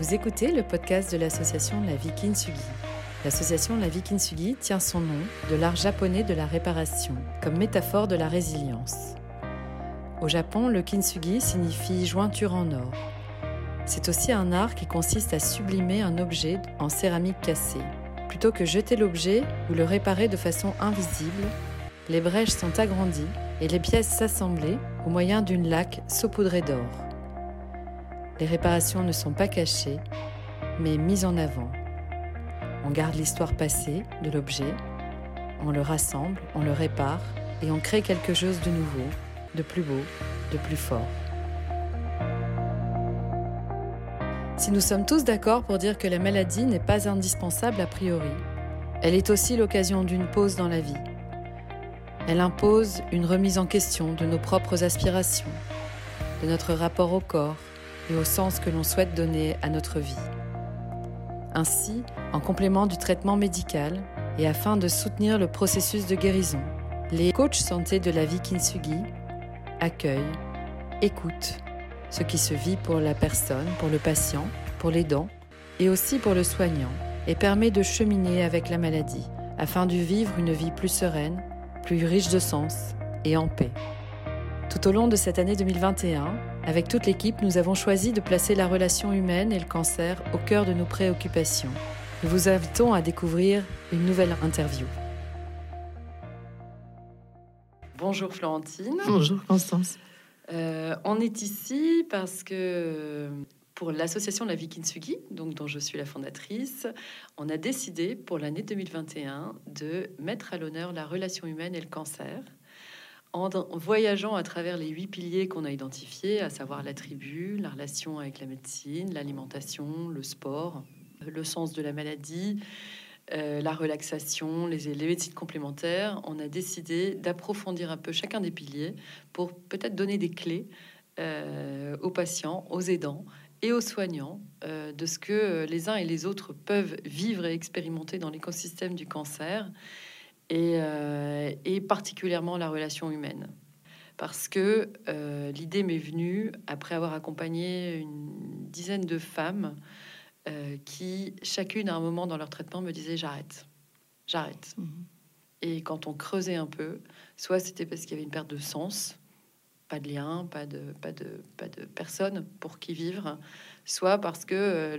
Vous écoutez le podcast de l'association La Vie Kintsugi. L'association La Vie Kintsugi tient son nom de l'art japonais de la réparation, comme métaphore de la résilience. Au Japon, le kintsugi signifie jointure en or. C'est aussi un art qui consiste à sublimer un objet en céramique cassée. Plutôt que jeter l'objet ou le réparer de façon invisible, les brèches sont agrandies et les pièces s'assembler au moyen d'une laque saupoudrée d'or. Les réparations ne sont pas cachées, mais mises en avant. On garde l'histoire passée de l'objet, on le rassemble, on le répare et on crée quelque chose de nouveau, de plus beau, de plus fort. Si nous sommes tous d'accord pour dire que la maladie n'est pas indispensable a priori, elle est aussi l'occasion d'une pause dans la vie. Elle impose une remise en question de nos propres aspirations, de notre rapport au corps et au sens que l'on souhaite donner à notre vie. Ainsi, en complément du traitement médical et afin de soutenir le processus de guérison, les coachs santé de la vie Kintsugi accueillent, écoutent ce qui se vit pour la personne, pour le patient, pour les dents et aussi pour le soignant et permet de cheminer avec la maladie afin de vivre une vie plus sereine, plus riche de sens et en paix. Tout au long de cette année 2021, avec toute l'équipe, nous avons choisi de placer la relation humaine et le cancer au cœur de nos préoccupations. Nous vous invitons à découvrir une nouvelle interview. Bonjour Florentine. Bonjour Constance. Euh, on est ici parce que pour l'association La Vie Kintsugi, donc dont je suis la fondatrice, on a décidé pour l'année 2021 de mettre à l'honneur la relation humaine et le cancer en voyageant à travers les huit piliers qu'on a identifiés, à savoir la tribu, la relation avec la médecine, l'alimentation, le sport, le sens de la maladie, euh, la relaxation, les, les, médecines complémentaires, on a décidé d'approfondir un peu chacun des piliers pour peut-être donner des clés euh, aux patients, aux aidants et aux soignants euh, de ce que les uns et les autres peuvent vivre et expérimenter dans l'écosystème du cancer et, et, particulièrement la relation humaine. Parce que l'idée m'est venue après avoir accompagné une dizaine de femmes euh, qui, chacune à un moment dans leur traitement, me disait j'arrête, j'arrête. Mhm. Et quand on creusait un peu, soit c'était parce qu'il y avait une perte de sens, pas de lien, pas de, pas de, pas de personne pour qui vivre, soit parce que euh,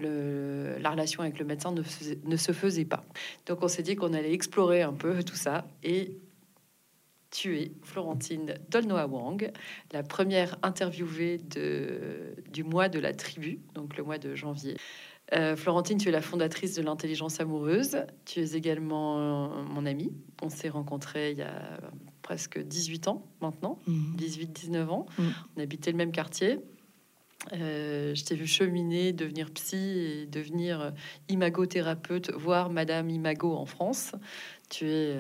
le, la relation avec le médecin ne, ne se faisait pas. Donc on s'est dit qu'on allait explorer un peu tout ça et tuer Florentine Dolnoa Wang, la première interviewée de, du mois de la tribu, donc le mois de janvier. Euh, Florentine, tu es la fondatrice de l'intelligence amoureuse. Tu es également euh, mon amie. On s'est rencontrés il y a presque 18 ans maintenant, 18-19 mhm. ans. Mhm. On habitait le même quartier. Euh, je t'ai vu cheminer, devenir psy et devenir imagothérapeute, voire Madame Imago en France. Tu es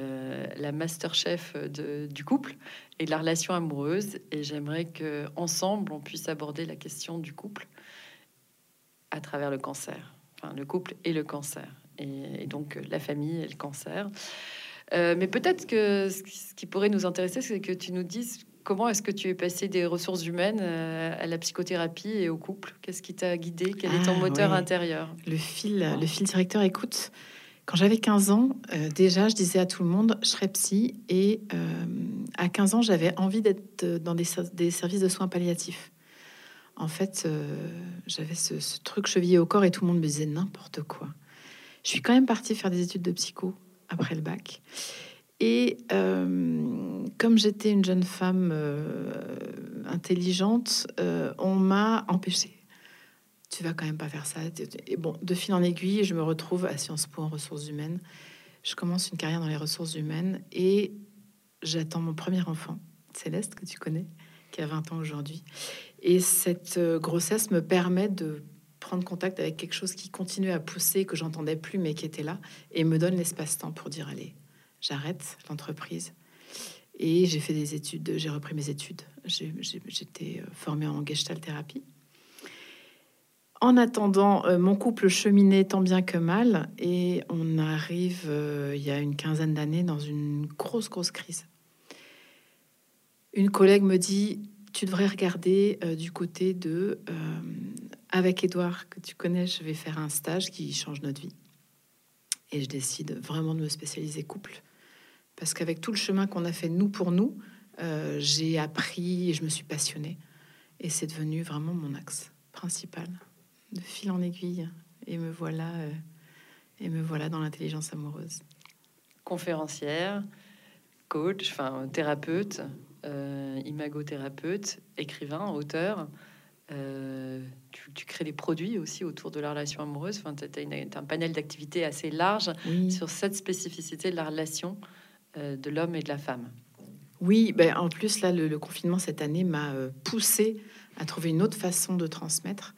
la master chef du couple et de la relation amoureuse. Et j'aimerais que ensemble on puisse aborder la question du couple à travers le cancer, enfin, le couple et le cancer, et, donc la famille et le cancer. Euh, mais peut-être que ce qui pourrait nous intéresser, c'est que tu nous dises comment est-ce que tu es passé des ressources humaines euh, à la psychothérapie et au couple? Qu'est-ce qui t'a guidé? Quel est ton ah, moteur intérieur? Le fil, le fil directeur. Écoute, quand j'avais 15 ans, euh, déjà, je disais à tout le monde, je serais psy. Et à 15 ans, j'avais envie d'être dans des, des services de soins palliatifs en fait, euh, j'avais ce, truc chevillé au corps et tout le monde me disait n'importe quoi. Je suis quand même partie faire des études de psycho après le bac. Et euh, comme j'étais une jeune femme euh, intelligente, on m'a empêchée. Tu vas quand même pas faire ça. Et bon, de fil en aiguille, je me retrouve à Sciences Po en ressources humaines. Je commence une carrière dans les ressources humaines et j'attends mon premier enfant, Céleste, que tu connais, qui a 20 ans aujourd'hui. Et cette euh, grossesse me permet de prendre contact avec quelque chose qui continuait à pousser, que j'entendais plus, mais qui était là, et me donne l'espace-temps pour dire allez, j'arrête l'entreprise. Et j'ai fait des études, j'ai repris mes études. J'étais euh, formée en gestalt thérapie. En attendant, euh, mon couple cheminait tant bien que mal, et on arrive il y a une quinzaine d'années dans une grosse, grosse crise. Une collègue me dit tu devrais regarder euh, du côté de euh, avec Edouard, que tu connais, je vais faire un stage qui change notre vie. Et je décide vraiment de me spécialiser couple. Parce qu'avec tout le chemin qu'on a fait nous pour nous, euh, j'ai appris et je me suis passionnée. Et c'est devenu vraiment mon axe principal, de fil en aiguille. Et me voilà, euh, et me voilà dans l'intelligence amoureuse. Conférencière, coach, enfin thérapeute, euh, imagothérapeute, écrivain, auteur. Euh, tu, crées des produits aussi autour de la relation amoureuse. Enfin, tu as, un panel d'activités assez large sur cette spécificité de la relation de l'homme et de la femme. Oui, ben, en plus, là, le, confinement cette année m'a euh, poussé à trouver une autre façon de transmettre.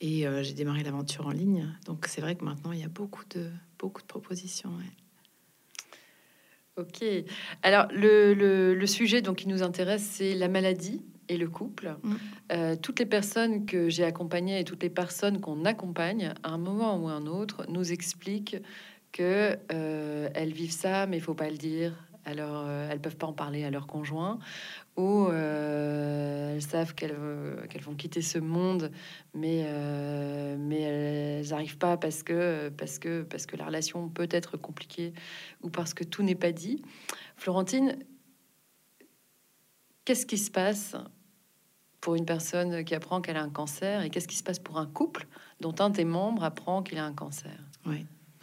Et j'ai démarré l'aventure en ligne. Donc, c'est vrai que maintenant, il y a beaucoup de, beaucoup de propositions. Ok. Alors, le, le, le, sujet donc, qui nous intéresse, c'est la maladie et le couple. Mm. Euh, toutes les personnes que j'ai accompagnées et toutes les personnes qu'on accompagne, à un moment ou à un autre, nous expliquent que euh, elles vivent ça, mais il faut pas le dire. Alors, euh, elles peuvent pas en parler à leur conjoint, ou elles savent qu'elles qu'elles vont quitter ce monde, mais mais elles n'arrivent pas parce que parce que parce que la relation peut être compliquée ou parce que tout n'est pas dit. Florentine, Qu'est-ce qui se passe pour une personne qui apprend qu'elle a un cancer et qu'est-ce qui se passe pour un couple dont un des membres apprend qu'il a un cancer?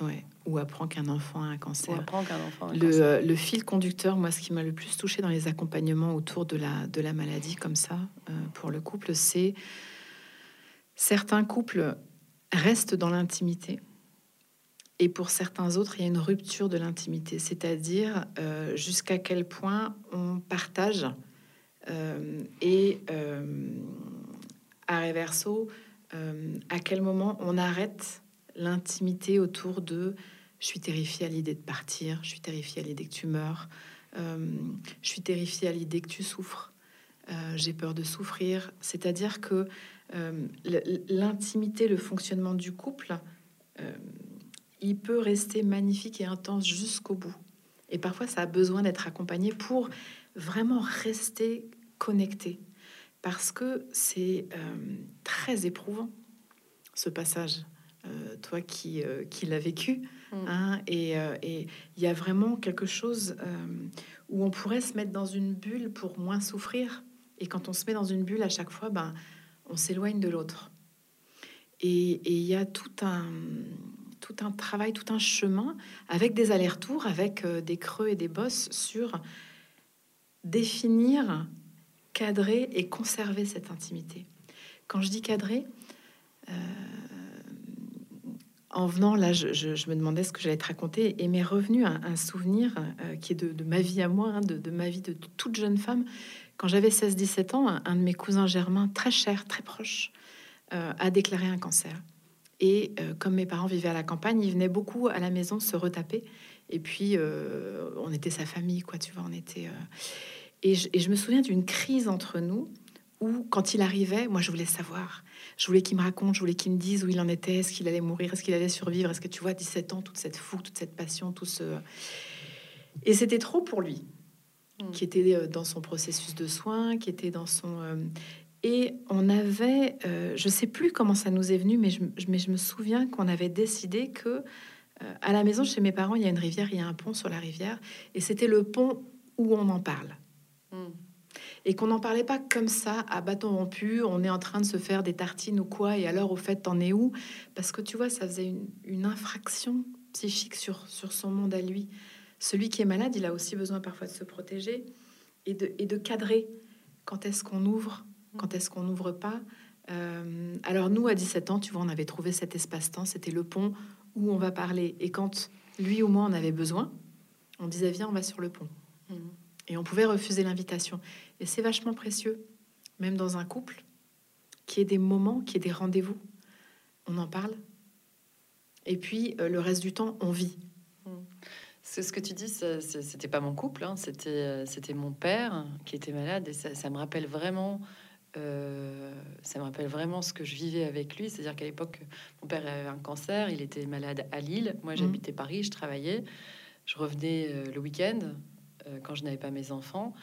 Ouais. ou apprend qu'un enfant a un cancer. apprend qu'un enfant a un le, cancer. Euh, le, fil conducteur, moi, ce qui m'a le plus touché dans les accompagnements autour de la, de la maladie comme ça, euh, pour le couple, c'est certains couples restent dans l'intimité. Et pour certains autres, il y a une rupture de l'intimité, c'est-à-dire euh, jusqu'à quel point on partage euh, et euh, à reverso, à quel moment on arrête l'intimité autour de je suis terrifiée à l'idée de partir, je suis terrifiée à l'idée que tu meurs, je suis terrifiée à l'idée que tu souffres, j'ai peur de souffrir. C'est-à-dire que l'intimité, le fonctionnement du couple, il peut rester magnifique et intense jusqu'au bout. Et parfois, ça a besoin d'être accompagné pour vraiment rester connecté. Parce que c'est euh, très éprouvant, ce passage. Euh, toi qui, euh, qui l'as vécu. Mm. Hein, et il y a vraiment quelque chose où on pourrait se mettre dans une bulle pour moins souffrir. Et quand on se met dans une bulle, à chaque fois, ben, on s'éloigne de l'autre. Et il y a tout un, tout un travail, tout un chemin avec des allers-retours, avec des creux et des bosses sur définir, cadrer et conserver cette intimité. Quand je dis cadrer, euh, en venant là, je, me demandais ce que j'allais te raconter et m'est revenu un, souvenir euh, qui est de, ma vie à moi, hein, de, ma vie de, toute jeune femme. Quand j'avais 16-17 ans, un, de mes cousins germains, très cher, très proche, euh, a déclaré un cancer. Et comme mes parents vivaient à la campagne, ils venaient beaucoup à la maison se retaper. Et puis, on était sa famille, quoi, tu vois, on était... Et je, me souviens d'une crise entre nous où, quand il arrivait, moi, je voulais savoir. Je voulais qu'il me raconte, je voulais qu'il me dise où il en était, est-ce qu'il allait mourir, est-ce qu'il allait survivre, est-ce que tu vois, 17 ans, toute cette fougue, toute cette passion, tout ce... Et c'était trop pour lui, hmm. qui était euh, dans son processus de soins, qui était dans son... Euh, et on avait, euh, je sais plus comment ça nous est venu, mais je, mais je me souviens qu'on avait décidé que à la maison chez mes parents, il y a une rivière, il y a un pont sur la rivière, et c'était le pont où on en parle. Mm. Et qu'on n'en parlait pas comme ça, à bâton rompu, on est en train de se faire des tartines ou quoi, et alors au fait, t'en es où? Parce que tu vois, ça faisait une, infraction psychique sur, sur son monde à lui. Celui qui est malade, il a aussi besoin parfois de se protéger et de, et de cadrer. Quand est-ce qu'on ouvre Quand est-ce qu'on n'ouvre pas euh, Alors nous, à 17 ans, tu vois, on avait trouvé cet espace-temps, c'était le pont où on va parler. Et quand lui ou moi en avait besoin, on disait, viens, on va sur le pont. Mm. Et on pouvait refuser l'invitation. Et c'est vachement précieux, même dans un couple, qui ait des moments, qui ait des rendez-vous. On en parle. Et puis, euh, le reste du temps, on vit. Hmm. C'est ce que tu dis, c'était pas mon couple, hein. c'était euh, c'était mon père qui était malade et ça, me rappelle vraiment, euh, ça me rappelle vraiment ce que je vivais avec lui. C'est-à-dire qu'à l'époque, mon père avait un cancer, il était malade à Lille, moi j'habitais hmm. Paris, je travaillais, je revenais le week-end, euh, quand je n'avais pas mes enfants.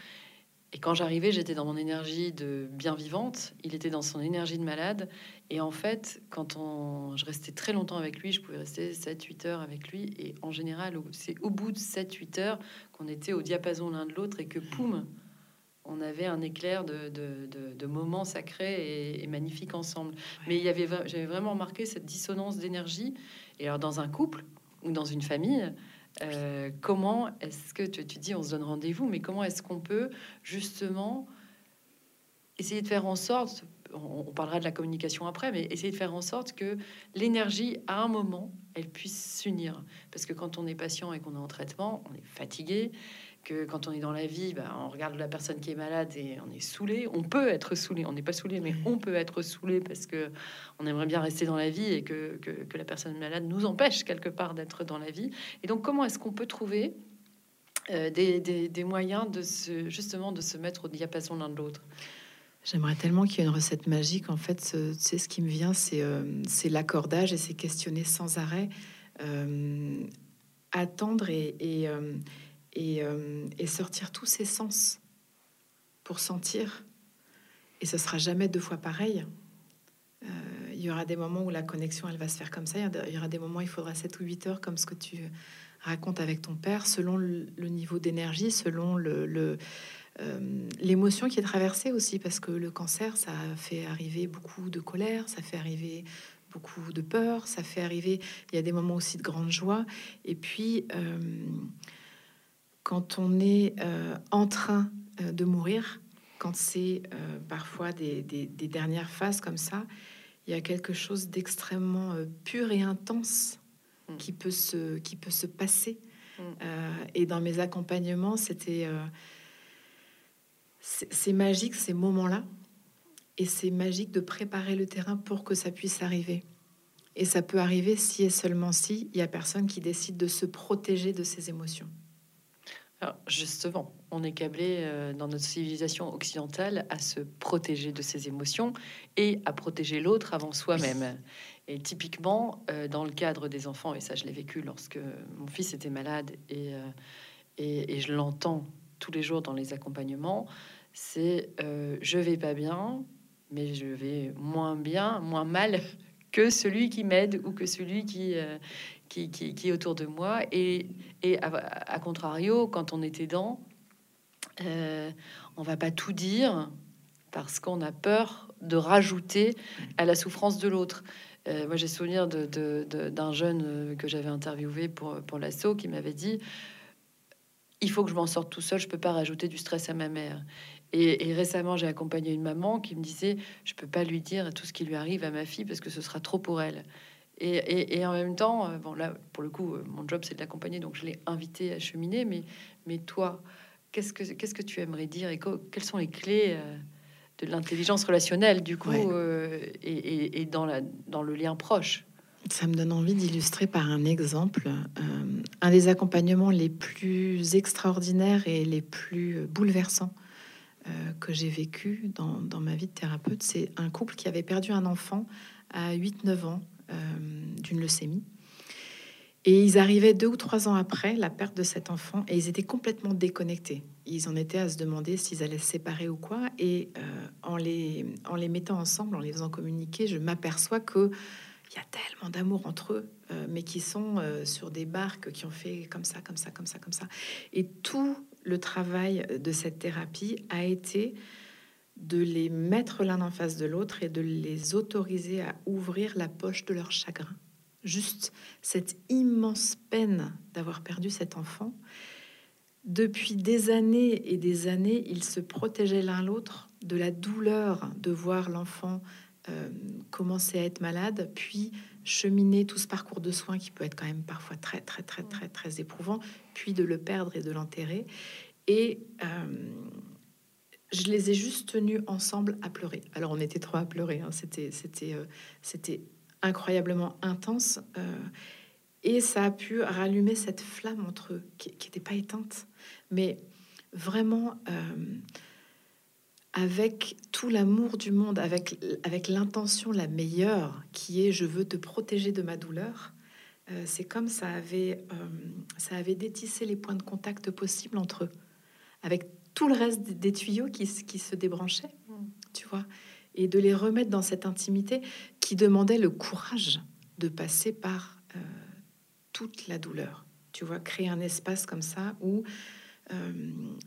Et quand j'arrivais, j'étais dans mon énergie de bien vivante, il était dans son énergie de malade. Et en fait, quand on, je restais très longtemps avec lui, je pouvais rester 7-8 heures avec lui. Et en général, c'est au bout de 7-8 heures qu'on était au diapason l'un de l'autre et que, poum, on avait un éclair de, de, moments sacrés et, magnifiques ensemble. Mais il y avait, j'avais vraiment remarqué cette dissonance d'énergie. Et alors, dans un couple ou dans une famille, euh, comment est-ce que tu, dis on se donne rendez-vous, mais comment est-ce qu'on peut justement essayer de faire en sorte, on, parlera de la communication après, mais essayer de faire en sorte que l'énergie, à un moment, elle puisse s'unir? Parce que quand on est patient et qu'on est en traitement, on est fatigué, quand on est dans la vie, ben, on regarde la personne qui est malade et on est saoulé. On peut être saoulé, on n'est pas saoulé, mais on peut être saoulé parce que on aimerait bien rester dans la vie et que, que, la personne malade nous empêche quelque part d'être dans la vie. Et donc, comment est-ce qu'on peut trouver euh, des, moyens de se, justement de se mettre au diapason l'un de l'autre? J'aimerais tellement qu'il y ait une recette magique. En fait, c'est ce qui me vient, c'est euh, c'est l'accordage et c'est questionner sans arrêt, euh, attendre et, et euh, et, sortir tous ses sens pour sentir. Et ce sera jamais deux fois pareil. Euh, il y aura des moments où la connexion, elle va se faire comme ça. Il y aura des moments où il faudra 7 ou 8 heures, comme ce que tu racontes avec ton père, selon le, niveau d'énergie, selon le, euh, l'émotion qui est traversée aussi, parce que le cancer, ça fait arriver beaucoup de colère, ça fait arriver beaucoup de peur, ça fait arriver, il y a des moments aussi de grande joie. Et puis, quand on est euh, en train euh, de mourir, quand c'est euh, parfois des, dernières phases comme ça, il y a quelque chose d'extrêmement pur et intense mm. qui, peut se, qui peut se passer. Mm. et dans mes accompagnements, c'était... c'est magique ces moments-là. Et c'est magique de préparer le terrain pour que ça puisse arriver. Et ça peut arriver si et seulement si il y a personne qui décide de se protéger de ses émotions. Alors justement, on est câblé euh, dans notre civilisation occidentale à se protéger de ses émotions et à protéger l'autre avant soi-même. Et typiquement, euh, dans le cadre des enfants, et ça je l'ai vécu lorsque mon fils était malade et, euh, et, je l'entends tous les jours dans les accompagnements, c'est je vais pas bien, mais je vais moins bien, moins mal que celui qui m'aide ou que celui qui, qui, est autour de moi. Et, à, contrario, quand on est aidant, euh, on va pas tout dire parce qu'on a peur de rajouter à la souffrance de l'autre. Euh, moi, j'ai souvenir d'un jeune euh, que j'avais interviewé pour, pour l'assaut qui m'avait dit il faut que je m'en sorte tout seul, je peux pas rajouter du stress à ma mère. Et, et récemment, j'ai accompagné une maman qui me disait je peux pas lui dire tout ce qui lui arrive à ma fille parce que ce sera trop pour elle. Et, en même temps, euh, bon là, pour le coup, euh, mon job c'est de l'accompagner, donc je l'ai invité à cheminer. Mais, mais toi, qu'est-ce que qu'est-ce que tu aimerais dire et quelles sont les clés euh, de l'intelligence relationnelle du coup et, dans la dans le lien proche? Ça me donne envie d'illustrer par un exemple un des accompagnements les plus extraordinaires et les plus bouleversants que j'ai vécu dans, dans ma vie de thérapeute. C'est un couple qui avait perdu un enfant à 8-9 ans d'une leucémie. Et ils arrivaient deux ou trois ans après la perte de cet enfant et ils étaient complètement déconnectés. Ils en étaient à se demander s'ils allaient se séparer ou quoi. Et euh, en, les, en les mettant ensemble, en les faisant communiquer, je m'aperçois que il y a tellement d'amour entre eux, euh, mais qui sont sur des barques qui ont fait comme ça, comme ça, comme ça, comme ça. Et tout le travail de cette thérapie a été de les mettre l'un en face de l'autre et de les autoriser à ouvrir la poche de leur chagrin. Juste cette immense peine d'avoir perdu cet enfant. Depuis des années et des années, ils se protégeaient l'un l'autre de la douleur de voir l'enfant euh, commencer à être malade, puis cheminer tout ce parcours de soins qui peut être quand même parfois très très très très très éprouvant, puis de le perdre et de l'enterrer. Et euh, je les ai juste tenus ensemble à pleurer. Alors on était trois à pleurer, hein. c'était c'était euh, c'était incroyablement intense euh, et ça a pu rallumer cette flamme entre eux qui n'était pas éteinte, mais vraiment euh, avec tout l'amour du monde, avec avec l'intention la meilleure qui est je veux te protéger de ma douleur. c'est comme ça avait ça avait détissé les points de contact possibles entre eux, avec tout le reste des tuyaux qui, qui se débranchaient, mm. tu vois, et de les remettre dans cette intimité qui demandait le courage de passer par euh, toute la douleur. Tu vois, créer un espace comme ça où euh,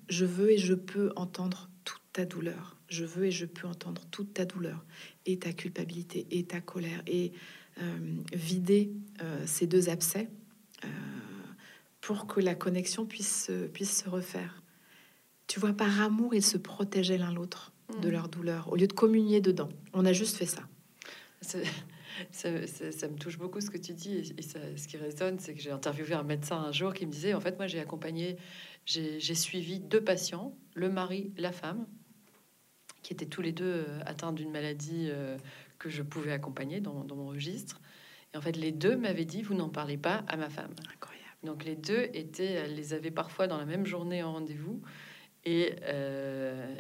je veux et je peux entendre toute ta douleur. Je veux et je peux entendre toute ta douleur et ta culpabilité et ta colère et euh, vider ces deux abcès pour que la connexion puisse, puisse se refaire. Tu vois, par amour, ils se protégeaient l'un l'autre de mm. leur douleur, au lieu de communier dedans. On a juste fait ça. Ça, me touche beaucoup ce que tu dis. Et ce qui résonne, c'est que j'ai interviewé un médecin un jour qui me disait, en fait, moi, j'ai accompagné, j'ai suivi deux patients, le mari, la femme, qui étaient tous les deux euh, atteints d'une maladie euh, que je pouvais accompagner dans, dans, mon registre. Et en fait, les deux m'avaient dit, vous n'en parlez pas à ma femme. Incroyable. Donc les deux étaient, elles les avaient parfois dans la même journée en rendez-vous. Et, euh,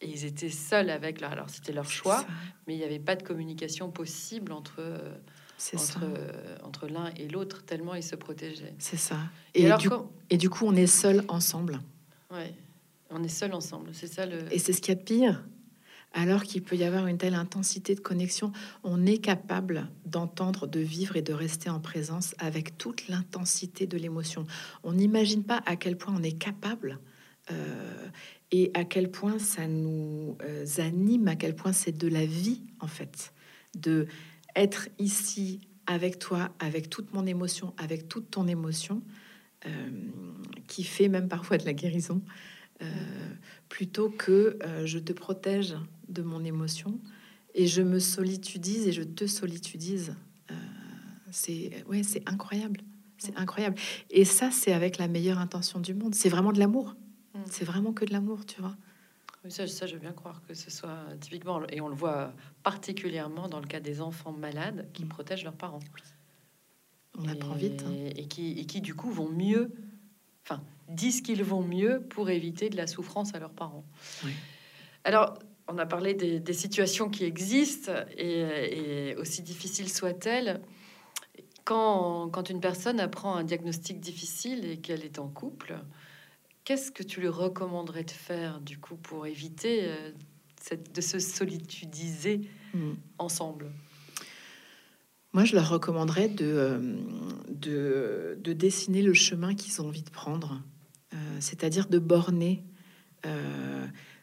et ils étaient seuls avec leur. Alors, c'était leur choix, mais il n'y avait pas de communication possible entre. Entre, entre l'un et l'autre, tellement ils se protégeaient. C'est ça. Et, du, et du coup, on est seul ensemble. Ouais, on est seul ensemble. C'est ça le. Et c'est ce qu'il y a de pire. Alors qu'il peut y avoir une telle intensité de connexion, on est capable d'entendre, de vivre et de rester en présence avec toute l'intensité de l'émotion. On n'imagine pas à quel point on est capable euh, et à quel point ça nous euh, anime, à quel point c'est de la vie en fait, de être ici avec toi, avec toute mon émotion, avec toute ton émotion, euh, qui fait même parfois de la guérison, plutôt que je te protège de mon émotion et je me solitudise et je te solitudise. c'est ouais, c'est incroyable, c'est incroyable. Et ça, c'est avec la meilleure intention du monde. C'est vraiment de l'amour. C'est vraiment que de l'amour, tu vois. Oui, ça, ça, je veux bien croire que ce soit typiquement, et on le voit particulièrement dans le cas des enfants malades qui mm. protègent leurs parents. On apprend vite. Hein. Et, qui, et qui, du coup, vont mieux, enfin, disent qu'ils vont mieux pour éviter de la souffrance à leurs parents. Alors, on a parlé des, situations qui existent, et, et aussi difficiles soient-elles. Quand, quand, une personne apprend un diagnostic difficile et qu'elle est en couple, Qu'est-ce que tu lui recommanderais de faire du coup pour éviter euh, de se solitudiser hmm. ensemble? Moi, je leur recommanderais de, euh, de, dessiner le chemin qu'ils ont envie de prendre, euh, c'est-à-dire de borner,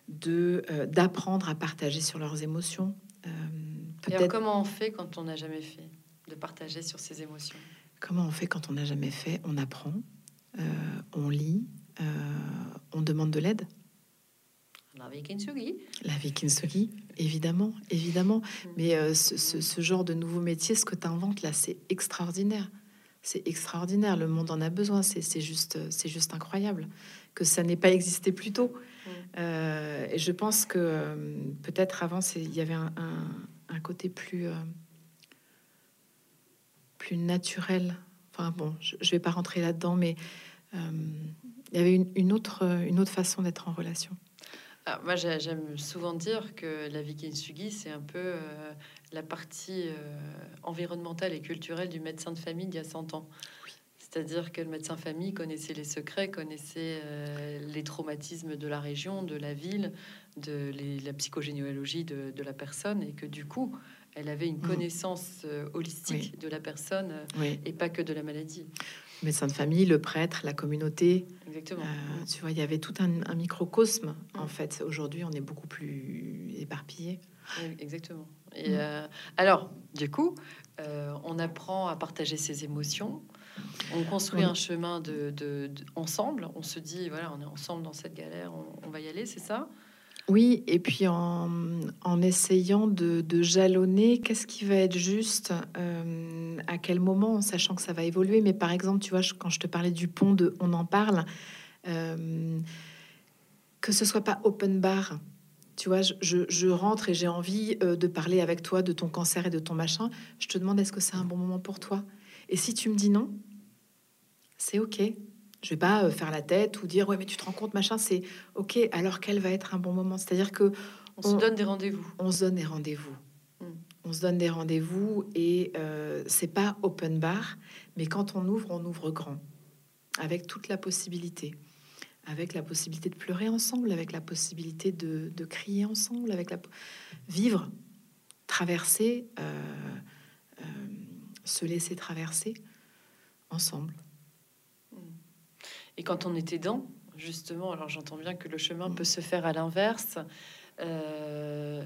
de d'apprendre à partager sur leurs émotions. Et comment on fait quand on n'a jamais fait de partager sur ses émotions? Comment on fait quand on n'a jamais fait? On apprend, on lit, euh, on demande de l'aide. La Vikinsugi. La évidemment, évidemment. Mm. Mais euh, ce, genre de nouveau métier, ce que tu inventes là, c'est extraordinaire. C'est extraordinaire. Le monde en a besoin. C'est juste, c'est juste incroyable que ça n'ait pas existé plus tôt. Mm. Euh, et je pense que peut-être avant, il y avait un, côté plus, plus naturel. Enfin bon, je, ne vais pas rentrer là-dedans, mais il y avait une, autre, une autre façon d'être en relation. Ah, moi, j'aime souvent dire que la Vikinsugi, c'est un peu euh, la partie euh, environnementale et culturelle du médecin de famille d'il y a 100 ans. C'est-à-dire que le médecin famille connaissait les secrets, connaissait euh, les traumatismes de la région, de la ville, de la psychogénéalogie de, de, la personne, et que du coup, elle avait une mmh. connaissance holistique de la personne et pas que de la maladie médecin de famille, le prêtre, la communauté. Exactement. Euh, tu vois, il y avait tout un, microcosme. En fait, aujourd'hui, on est beaucoup plus éparpillé. exactement. Et euh, alors, du coup, euh, on apprend à partager ses émotions. On construit un chemin de, ensemble. On se dit, voilà, on est ensemble dans cette galère, on va y aller, c'est ça? Oui, et puis en, essayant de, jalonner, qu'est-ce qui va être juste, euh, à quel moment, en sachant que ça va évoluer. Mais par exemple, tu vois, quand je te parlais du pont de On en parle, euh, que ce soit pas open bar. Tu vois, je, rentre et j'ai envie euh, de parler avec toi de ton cancer et de ton machin. Je te demande est-ce que c'est un bon moment pour toi? Et si tu me dis non, c'est ok. Je vais pas euh, faire la tête ou dire ouais mais tu te rends compte machin. C'est ok. Alors quel va être un bon moment? C'est-à-dire que on, se donne des rendez-vous. On se donne des rendez-vous. Hmm. On se donne des rendez-vous et euh, c'est pas open bar, mais quand on ouvre, on ouvre grand, avec toute la possibilité. avec la possibilité de pleurer ensemble, avec la possibilité de, de crier ensemble, avec la vivre, traverser, euh, euh, se laisser traverser ensemble. Et quand on est aidant, justement, alors j'entends bien que le chemin peut se faire à l'inverse. Euh,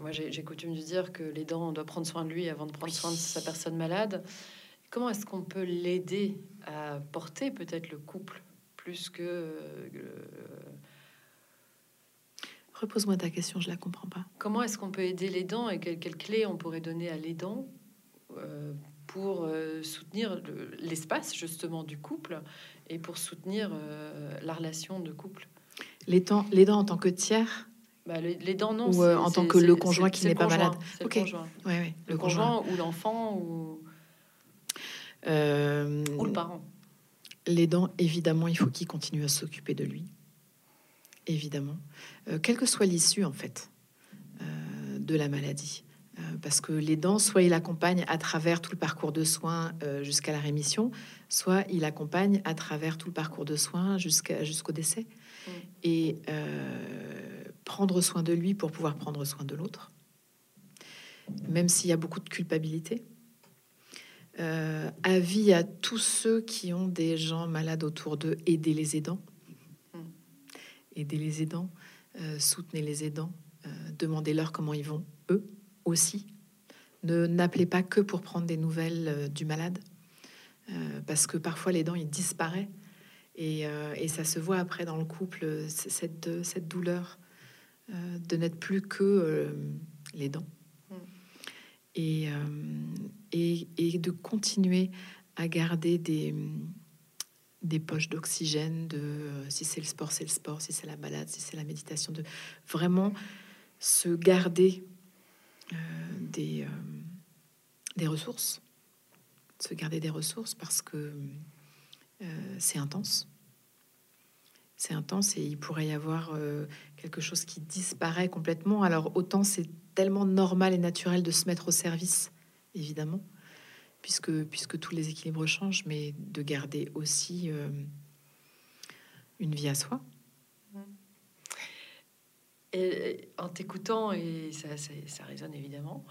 moi, j'ai coutume de dire que l'aidant doit prendre soin de lui avant de prendre soin de sa personne malade. Comment est-ce qu'on peut l'aider à porter peut-être le couple plus que... Euh, Repose-moi ta question, je la comprends pas. Comment est-ce qu'on peut aider l'aidant et quelles quelle clés on pourrait donner à l'aidant euh, pour euh, soutenir l'espace justement du couple et pour soutenir la relation de couple L'aidant en tant que tiers bah, L'aidant non. Ou en tant que le conjoint qui n'est pas malade Le conjoint. Le, conjoint ou l'enfant ou euh, Ou le parent. L'aidant, évidemment, il faut qu'il continue à s'occuper de lui. Évidemment. Euh, quelle que soit l'issue, en fait, euh, de la maladie. Parce que l'aidant, soit il accompagne à travers tout le parcours de soins jusqu'à la rémission, soit il accompagne à travers tout le parcours de soins jusqu'à, jusqu'au décès. Mm. Et prendre soin de lui pour pouvoir prendre soin de l'autre. Même s'il y a beaucoup de culpabilité, euh, avis à tous ceux qui ont des gens malades autour d'eux, aidez les aidants. Hmm. Aidez les aidants, euh, soutenez les aidants, euh, demandez-leur comment ils vont, eux aussi. Ne n'appelez pas que pour prendre des nouvelles du malade, parce que parfois l'aidant il disparaît et, et, ça se voit après dans le couple cette, cette douleur de n'être plus que l'aidant. Hmm. Et, et, de continuer à garder des, des poches d'oxygène, de euh, si c'est le sport, c'est le sport, si c'est la balade, si c'est la méditation, de vraiment se garder euh, des, euh, des ressources, se garder des ressources parce que c'est intense. C'est intense et il pourrait y avoir quelque chose qui disparaît complètement. Alors autant c'est tellement normal et naturel de se mettre au service évidemment, puisque, puisque tous les équilibres changent, mais de garder aussi euh, une vie à soi. En t'écoutant, et ça, ça, résonne évidemment,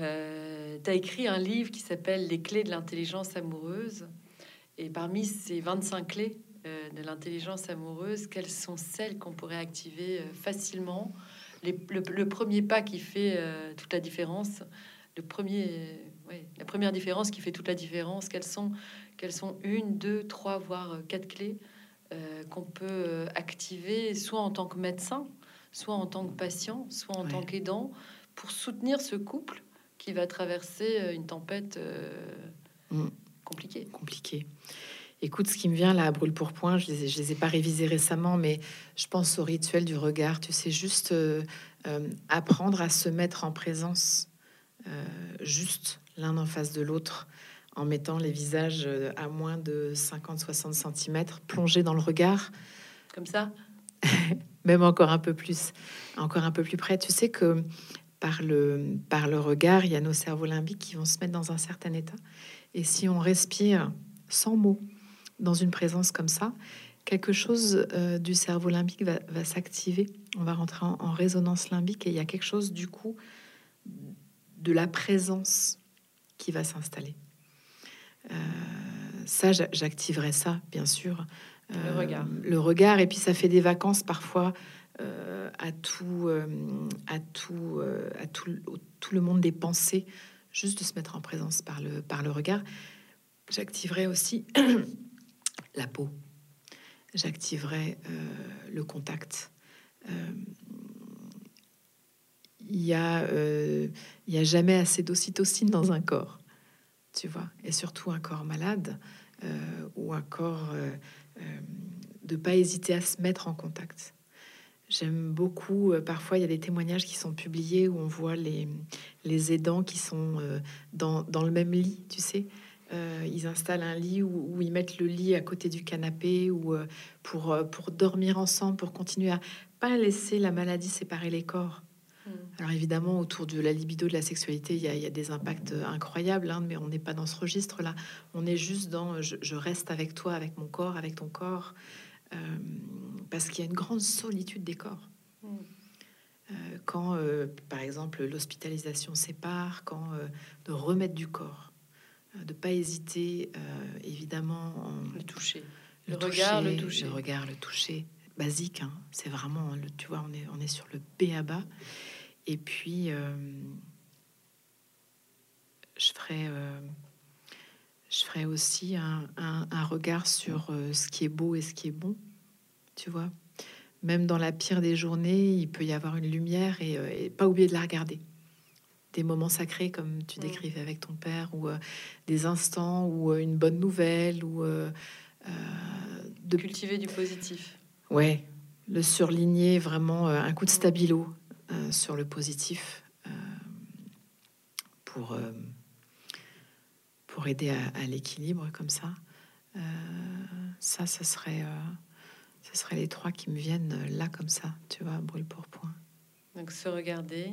euh, tu as écrit un livre qui s'appelle Les clés de l'intelligence amoureuse. Et parmi ces 25 clés euh, de l'intelligence amoureuse, quelles sont celles qu'on pourrait activer facilement? Le, premier pas qui fait toute la différence le premier, la première différence qui fait toute la différence, quelles sont, quelles sont une, deux, trois, voire euh, quatre clés euh, qu'on peut euh, activer, soit en tant que médecin, soit en tant que patient, soit en tant qu'aidant, pour soutenir ce couple qui va traverser une tempête mm. compliquée. Compliquée. Écoute, ce qui me vient là à brûle pour point, je les, les ai pas révisés récemment, mais je pense au rituel du regard. Tu sais, juste apprendre à se mettre en présence euh, juste l'un en face de l'autre, en mettant les visages euh, à moins de 50-60 cm, plongés dans le regard. Comme ça? Même encore un peu plus, encore un peu plus près. Tu sais que par le, par le regard, il y a nos cerveaux limbiques qui vont se mettre dans un certain état. Et si on respire sans mots dans une présence comme ça, quelque chose euh, du cerveau limbique va, va s'activer. On va rentrer en, résonance limbique et il y a quelque chose du coup de la présence qui va s'installer. Euh, ça, j'activerai ça, bien sûr. Le euh, regard. Le regard, et puis ça fait des vacances parfois euh, à tout, à tout, à tout, tout, le monde des pensées, juste de se mettre en présence par le, par le regard. J'activerai aussi la peau. J'activerai le contact il y a, euh, y a jamais assez d'ocytocine dans un corps, tu vois, et surtout un corps malade euh, ou un corps euh, de pas hésiter à se mettre en contact. J'aime beaucoup, parfois il y a des témoignages qui sont publiés où on voit les, les aidants qui sont dans, dans, le même lit, tu sais. ils installent un lit où, ils mettent le lit à côté du canapé ou pour, pour dormir ensemble, pour continuer à pas laisser la maladie séparer les corps. Mm. Alors évidemment, autour de la libido, de la sexualité, il y a, des impacts incroyables, hein, mais on n'est pas dans ce registre-là. On est juste dans je, reste avec toi, avec mon corps, avec ton corps. euh, parce qu'il y a une grande solitude des corps. Mm. Euh, quand, euh, par exemple, l'hospitalisation sépare, quand de remettre du corps, de pas hésiter, évidemment, le toucher, le, regard, le toucher, le regard, le toucher, basique. Hein. c'est vraiment, le, tu vois, on est, on est sur le B à bas. Et puis, je ferai je ferai aussi un, regard sur euh, ce qui est beau et ce qui est bon, tu vois. Même dans la pire des journées, il peut y avoir une lumière et, euh, pas oublier de la regarder. Des moments sacrés comme tu mm. décrivais avec ton père, ou euh, des instants, ou une bonne nouvelle, ou de cultiver du positif. Ouais, le surligner vraiment un coup de mm. Stabilo sur le positif pour pour aider à, l'équilibre comme ça. Euh, ça, ça serait, euh, ce serait les trois qui me viennent là comme ça, tu vois, brûle pour point. Donc se regarder,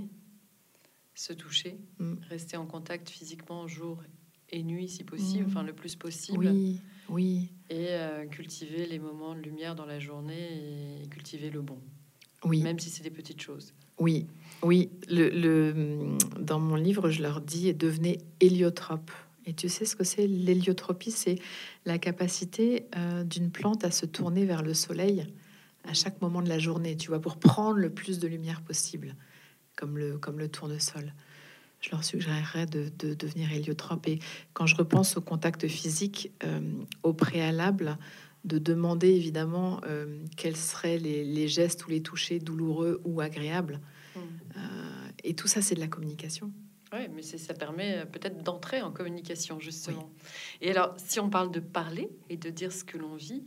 se toucher, mm. rester en contact physiquement jour et nuit si possible, mm. enfin le plus possible. Oui, oui. Et euh, cultiver les moments de lumière dans la journée et cultiver le bon. Oui. Même si c'est des petites choses. Oui, oui. Dans mon livre, je leur dis devenez héliotrope. Et tu sais ce que c'est l'héliotropie? C'est la capacité euh, d'une plante à se tourner vers le soleil à chaque moment de la journée, tu vois, pour prendre le plus de lumière possible, comme le, comme le tournesol. Je leur suggérerais de, devenir héliotrope. Et quand je repense au contact physique, euh, au préalable, de demander évidemment euh, quels seraient les, gestes ou les touchés douloureux ou agréables. Mmh. et tout ça, c'est de la communication. Oui, mais ça permet euh, peut-être d'entrer en communication, justement. Et alors, si on parle de parler et de dire ce que l'on vit,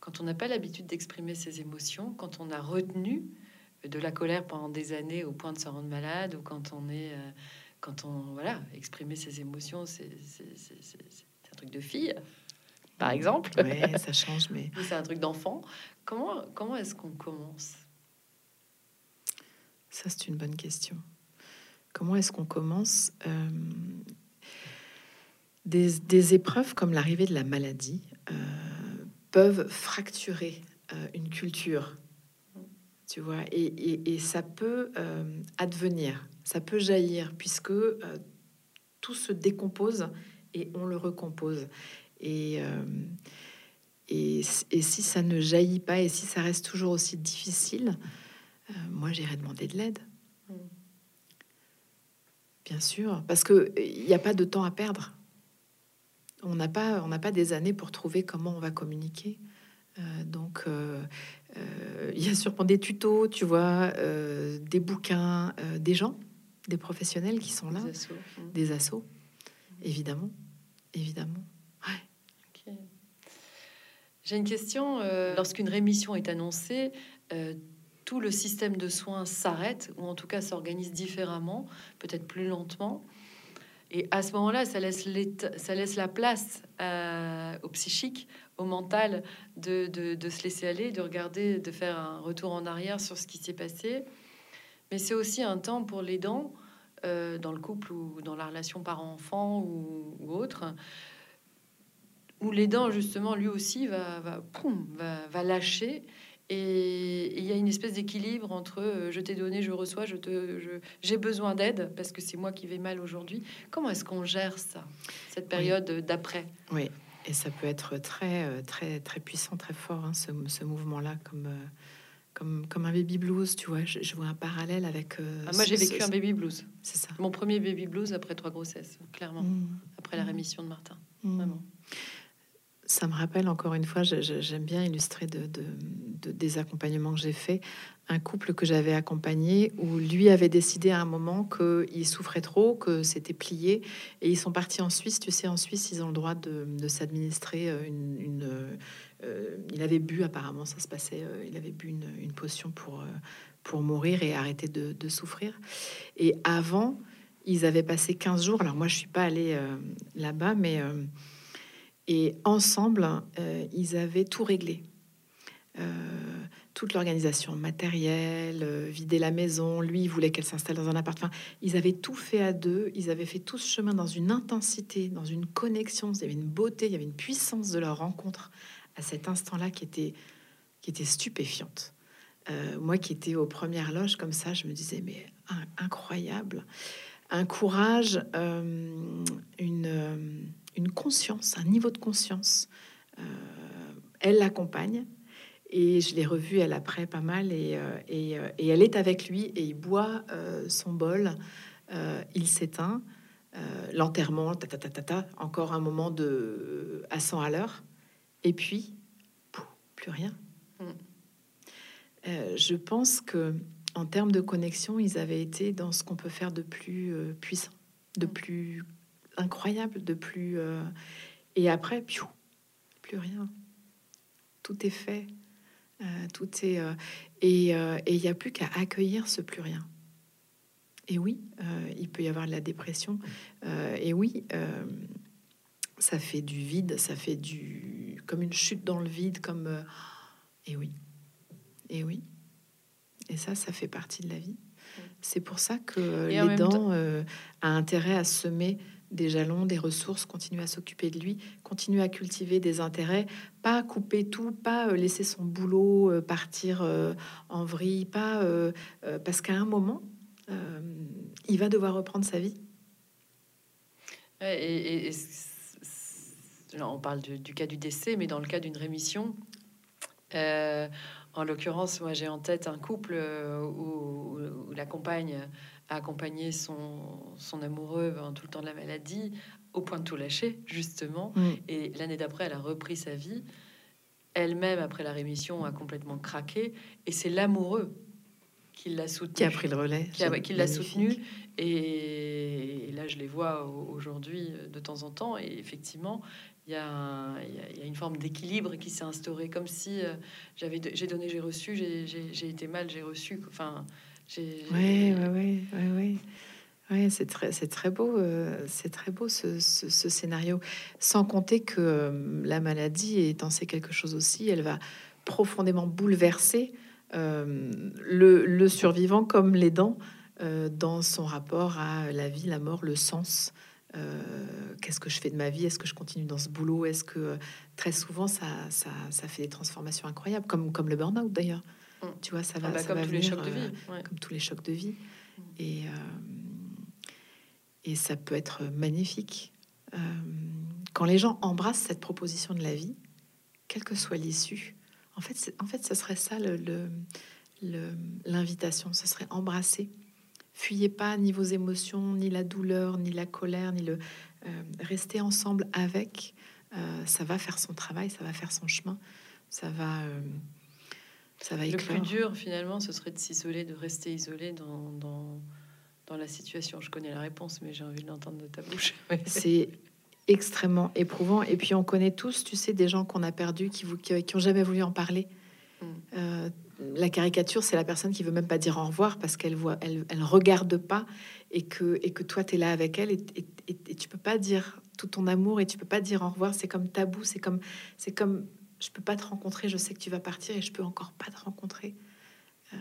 quand on n'a pas l'habitude d'exprimer ses émotions, quand on a retenu de la colère pendant des années au point de se rendre malade, ou quand on est, euh, quand on, voilà, exprimer ses émotions, c'est un truc de fille, par exemple. Oui, ça change, mais c'est un truc d'enfant. Comment, comment est-ce qu'on commence? Ça, c'est une bonne question. Comment est-ce qu'on commence euh, des, épreuves comme l'arrivée de la maladie euh, peuvent fracturer euh, une culture, tu vois, et, ça peut advenir, ça peut jaillir, puisque tout se décompose et on le recompose. Et, et, et, si ça ne jaillit pas et si ça reste toujours aussi difficile, moi j'irai demander de l'aide. Bien sûr, parce que il n'y a pas de temps à perdre. On n'a pas, on n'a pas des années pour trouver comment on va communiquer. Euh, donc, euh, euh, il y a sûrement des tutos, tu vois, des bouquins, des gens, des professionnels qui sont là, des assos, mmh. évidemment, évidemment. J'ai une question. Lorsqu'une rémission est annoncée, tout le système de soins s'arrête, ou en tout cas s'organise différemment, peut-être plus lentement. Et à ce moment-là, ça laisse, ça laisse la place au psychique, au mental, de, de, se laisser aller, de regarder, de faire un retour en arrière sur ce qui s'est passé. Mais c'est aussi un temps pour les dents, euh, dans le couple ou dans la relation parent-enfant ou, autre, où les dents, justement, lui aussi, va, va, va, va lâcher et il y a une espèce d'équilibre entre euh, je t'ai donné, je reçois, je te, j'ai besoin d'aide parce que c'est moi qui vais mal aujourd'hui. Comment est-ce qu'on gère ça, cette période d'après? Oui, et ça peut être très, euh, très, très puissant, très fort, hein, ce, mouvement-là, comme, euh, comme, comme un baby blues. Tu vois, je, vois un parallèle avec. Ah, moi, j'ai vécu un baby blues. C'est ça. Mon premier baby blues après trois grossesses, clairement, mmh. après la rémission de Martin. Mmh. Vraiment. Ça me rappelle encore une fois, j'aime bien illustrer de, des accompagnements que j'ai faits, un couple que j'avais accompagné où lui avait décidé à un moment qu'il souffrait trop, que c'était plié, et ils sont partis en Suisse. Tu sais, en Suisse, ils ont le droit de, s'administrer euh, une. Euh, il avait bu apparemment, ça se passait. Euh, il avait bu une, potion pour pour mourir et arrêter de, souffrir. Et avant, ils avaient passé 15 jours. Alors moi, je suis pas allée là-bas, mais et ensemble, euh, ils avaient tout réglé. Euh, toute l'organisation matérielle, euh, vider la maison. Lui, voulait qu'elle s'installe dans un appartement. Ils avaient tout fait à deux. Ils avaient fait tout ce chemin dans une intensité, dans une connexion. Il y avait une beauté, il y avait une puissance de leur rencontre à cet instant-là qui était qui était stupéfiante. moi qui étais aux premières loges comme ça, je me disais, mais incroyable. Un courage, une, une conscience, un niveau de conscience. elle l'accompagne, et je l'ai revue, elle, après, pas mal. Et, euh, euh, et, elle est avec lui et il boit euh, son bol. il s'éteint. L'enterrement, ta, ta, ta, ta, encore un moment de à 100 à l'heure. Et puis, plus rien. Mm. je pense que en termes de connexion, ils avaient été dans ce qu'on peut faire de plus puissant, de mm. plus incroyable, de plus... et après, plus rien. Tout est fait. Euh, tout est euh, euh, et il n'y a plus qu'à accueillir ce plus rien. Et oui, il peut y avoir de la dépression. et oui, ça fait du vide, ça fait du comme une chute dans le vide, comme et oui, et oui. Et ça, ça fait partie de la vie. C'est pour ça que les dents a intérêt à semer des jalons, des ressources, continuer à s'occuper de lui, continuer à cultiver des intérêts, pas couper tout, pas euh, laisser son boulot euh, partir euh, en vrille, pas parce qu'à un moment, il va devoir reprendre sa vie. Et, on parle du, cas du décès, mais dans le cas d'une rémission, en l'occurrence, moi j'ai en tête un couple où la compagne accompagner son, son amoureux tout le temps de la maladie, au point de tout lâcher, justement. Mm. Et l'année d'après, elle a repris sa vie. Elle-même, après la rémission, a complètement craqué. Et c'est l'amoureux qui l'a soutenu. Qui a pris le relais. Qui, l'a soutenu. Et, là, je les vois aujourd'hui de temps en temps. Et effectivement, il y, a, y a une forme d'équilibre qui s'est instauré, comme si euh, j'avais j'ai donné, j'ai reçu, j'ai été mal, j'ai reçu. Enfin, oui, oui, oui, oui, oui. c'est très, c'est très beau, euh, c'est très beau ce, ce, scénario. Sans compter que euh, la maladie étant c'est quelque chose aussi, elle va profondément bouleverser euh, le, le, survivant comme les dents dans son rapport à la vie, la mort, le sens. Qu'est-ce que je fais de ma vie? Est-ce que je continue dans ce boulot? Est-ce que très souvent ça, ça, ça, fait des transformations incroyables, comme, comme le burn-out d'ailleurs. Tu vois, ça va, ah bah, comme tous les chocs de vie, euh, comme tous les chocs de vie. Mm. Et, euh, et ça peut être magnifique. Euh, quand les gens embrassent cette proposition de la vie, quelle que soit l'issue, en fait, en fait, ce serait ça l'invitation, le, ce serait embrasser. Fuyez pas ni vos émotions, ni la douleur, ni la colère, ni le rester ensemble avec. ça va faire son travail, ça va faire son chemin, ça va ça va Le plus dur, finalement, ce serait de s'isoler, de rester isolé dans, dans, dans, la situation. Je connais la réponse, mais j'ai envie de l'entendre de ta bouche. C'est extrêmement éprouvant. Et puis, on connaît tous, tu sais, des gens qu'on a perdus, qui, vous, qui, ont jamais voulu en parler. Hmm. Euh, la caricature, c'est la personne qui veut même pas dire au revoir parce qu'elle voit, elle, elle regarde pas et que, et que toi, tu es là avec elle et, et, et, tu peux pas dire tout ton amour et tu peux pas dire au revoir. C'est comme tabou, c'est comme, c'est comme je peux pas te rencontrer, je sais que tu vas partir et je peux encore pas te rencontrer. Euh,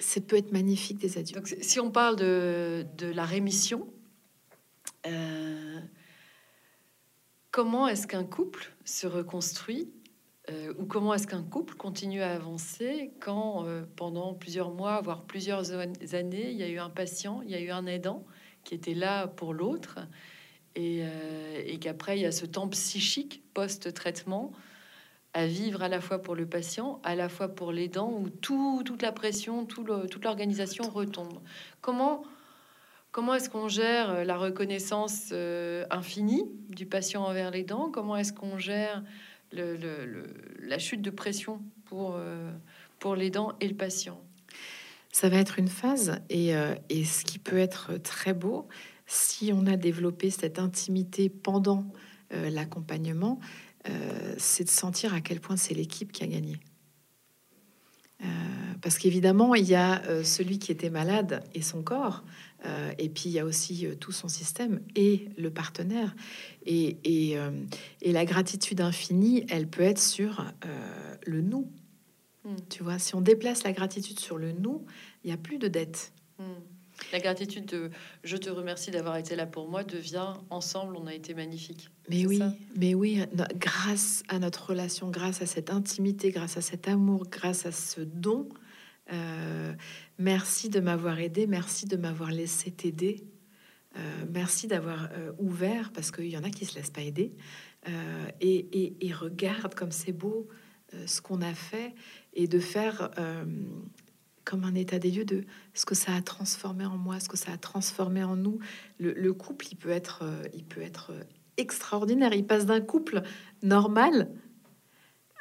c'est peut être magnifique des adieux. Si on parle de, de la rémission, euh, comment est-ce qu'un couple se reconstruit euh, ou comment est-ce qu'un couple continue à avancer quand pendant plusieurs mois, voire plusieurs années, il y a eu un patient, il y a eu un aidant qui était là pour l'autre et qu'après il y a ce temps psychique post-traitement à vivre à la fois pour le patient, à la fois pour les dents, où tout, toute la pression, tout toute l'organisation retombe. Comment, comment est-ce qu'on gère euh, la reconnaissance euh, infinie du patient envers les dents? Comment est-ce qu'on gère la chute de pression pour, euh, pour les dents et le patient? Ça va être une phase, et, et ce qui peut être très beau, si on a développé cette intimité pendant l'accompagnement, euh, c'est de sentir à quel point c'est l'équipe qui a gagné. Euh, parce qu'évidemment, il y a euh, celui qui était malade et son corps, et puis il y a aussi tout son système et le partenaire. Et, et, la gratitude infinie, elle peut être sur le nous. Hmm. Tu vois, si on déplace la gratitude sur le nous, il n'y a plus de dette. Hmm. La gratitude de je te remercie d'avoir été là pour moi devient ensemble, on a été magnifique. Mais oui, mais oui, grâce à notre relation, grâce à cette intimité, grâce à cet amour, grâce à ce don, euh, merci de m'avoir aidé, merci de m'avoir laissé t'aider. Euh, merci d'avoir euh, ouvert, parce qu'il y en a qui se laissent pas aider, et, et, regarde comme c'est beau ce qu'on a fait, et de faire comme un état des lieux de ce que ça a transformé en moi, ce que ça a transformé en nous. Le, couple, il peut être, euh, il peut être extraordinaire. Il passe d'un couple normal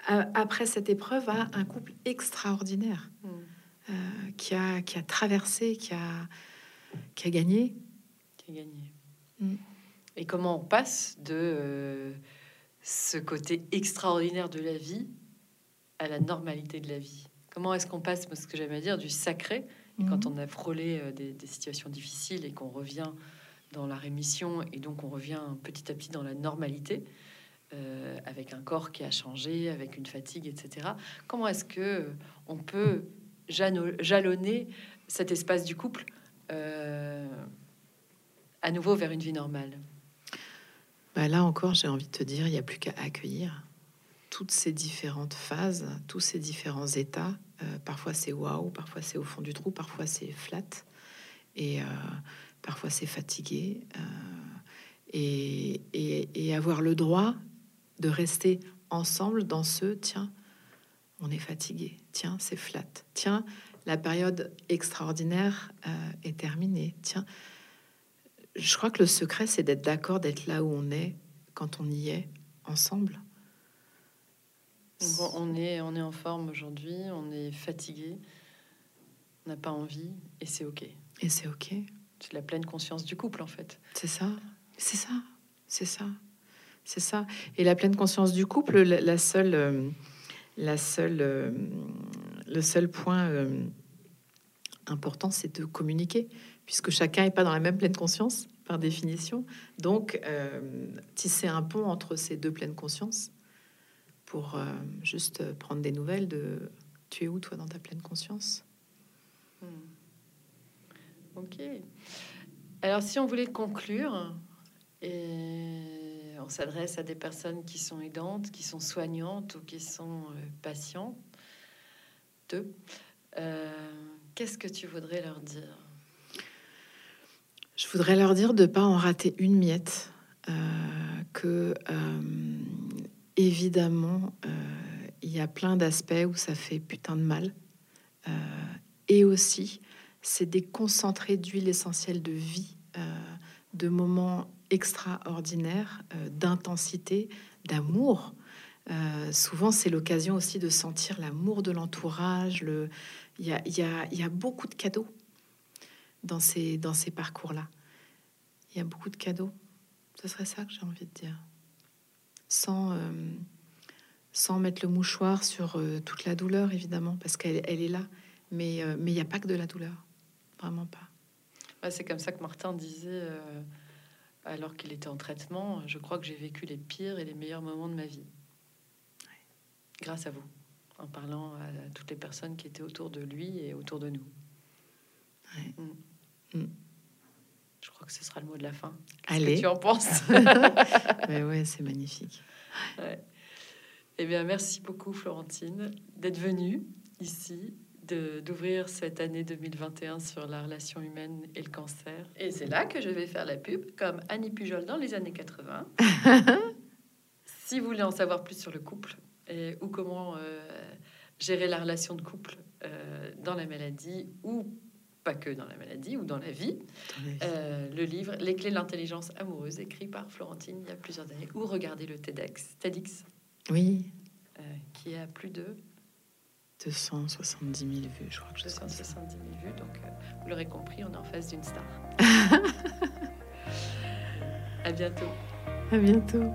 après cette épreuve à un couple extraordinaire mm. euh, qui, a, qui a traversé, qui a, qui a gagné. Qui a gagné. Mm. Et comment on passe de euh, ce côté extraordinaire de la vie à la normalité de la vie? Comment est-ce qu'on passe, ce que j'aime à dire, du sacré, quand mhm. on a frôlé euh, des, situations difficiles et qu'on revient dans la rémission, et donc on revient petit à petit dans la normalité, euh, avec un corps qui a changé, avec une fatigue, etc. Comment est-ce que on peut jalonner cet espace du couple euh, à nouveau vers une vie normale? Bah Là encore, j'ai envie de te dire, il n'y a plus qu'à accueillir toutes ces différentes phases, tous ces différents états. Euh, parfois c'est waouh, parfois c'est au fond du trou, parfois c'est flat, et euh, parfois c'est fatigué. Euh, et, et, avoir le droit de rester ensemble dans ce tiens, on est fatigué, tiens, c'est flat, tiens, la période extraordinaire est terminée, tiens. Je crois que le secret, c'est d'être d'accord, d'être là où on est quand on y est ensemble on est, on est en forme aujourd'hui, on est fatigué, on n'a pas envie, et c'est ok. Et c'est ok. C'est la pleine conscience du couple, en fait. C'est ça, c'est ça, c'est ça, c'est ça. Et la pleine conscience du couple, la, seule, euh, la seule, euh, le seul point euh, important, c'est de communiquer, puisque chacun n'est pas dans la même pleine conscience par définition. Donc, tisser un pont entre ces deux pleines consciences pour euh, juste prendre des nouvelles de tu es où toi dans ta pleine conscience? Hmm. Ok. Alors si on voulait conclure, et on s'adresse à des personnes qui sont aidantes, qui sont soignantes ou qui sont euh, patientes, euh, qu'est-ce que tu voudrais leur dire? Je voudrais leur dire de pas en rater une miette, que évidemment, euh, il y a plein d'aspects où ça fait putain de mal. Euh, et aussi, c'est des concentrés d'huile essentielle de vie, euh, de moments extraordinaires, d'intensité, d'amour. souvent, c'est l'occasion aussi de sentir l'amour de l'entourage. Il, y a, il y a beaucoup de cadeaux dans ces, dans ces parcours-là. Il y a beaucoup de cadeaux. Ce serait ça que j'ai envie de dire sans, euh, sans mettre le mouchoir sur euh, toute la douleur, évidemment, parce qu'elle elle est là. Mais euh, mais il n'y a pas que de la douleur, vraiment pas. c'est comme ça que Martin disait, alors qu'il était en traitement, je crois que j'ai vécu les pires et les meilleurs moments de ma vie. Grâce à vous, en parlant à toutes les personnes qui étaient autour de lui et autour de nous. Mm. Mm. Je crois que ce sera le mot de la fin. Allez. Que tu en penses Mais ouais, c'est magnifique. Ouais. Eh bien, merci beaucoup, Florentine, d'être venue ici, d'ouvrir cette année 2021 sur la relation humaine et le cancer. Et c'est là que je vais faire la pub, comme Annie Pujol dans les années 80. si vous voulez en savoir plus sur le couple et, ou comment euh, gérer la relation de couple euh, dans la maladie ou pas que dans la maladie ou dans la vie. Euh, le livre Les clés de l'intelligence amoureuse, écrit par Florentine il y a plusieurs années, ou regardez le TEDx, TEDx. Oui. Euh, qui a plus de 270 000 vues, je crois que 270 000 vues, donc euh, vous l'aurez compris, on est en face d'une star. à bientôt. À bientôt.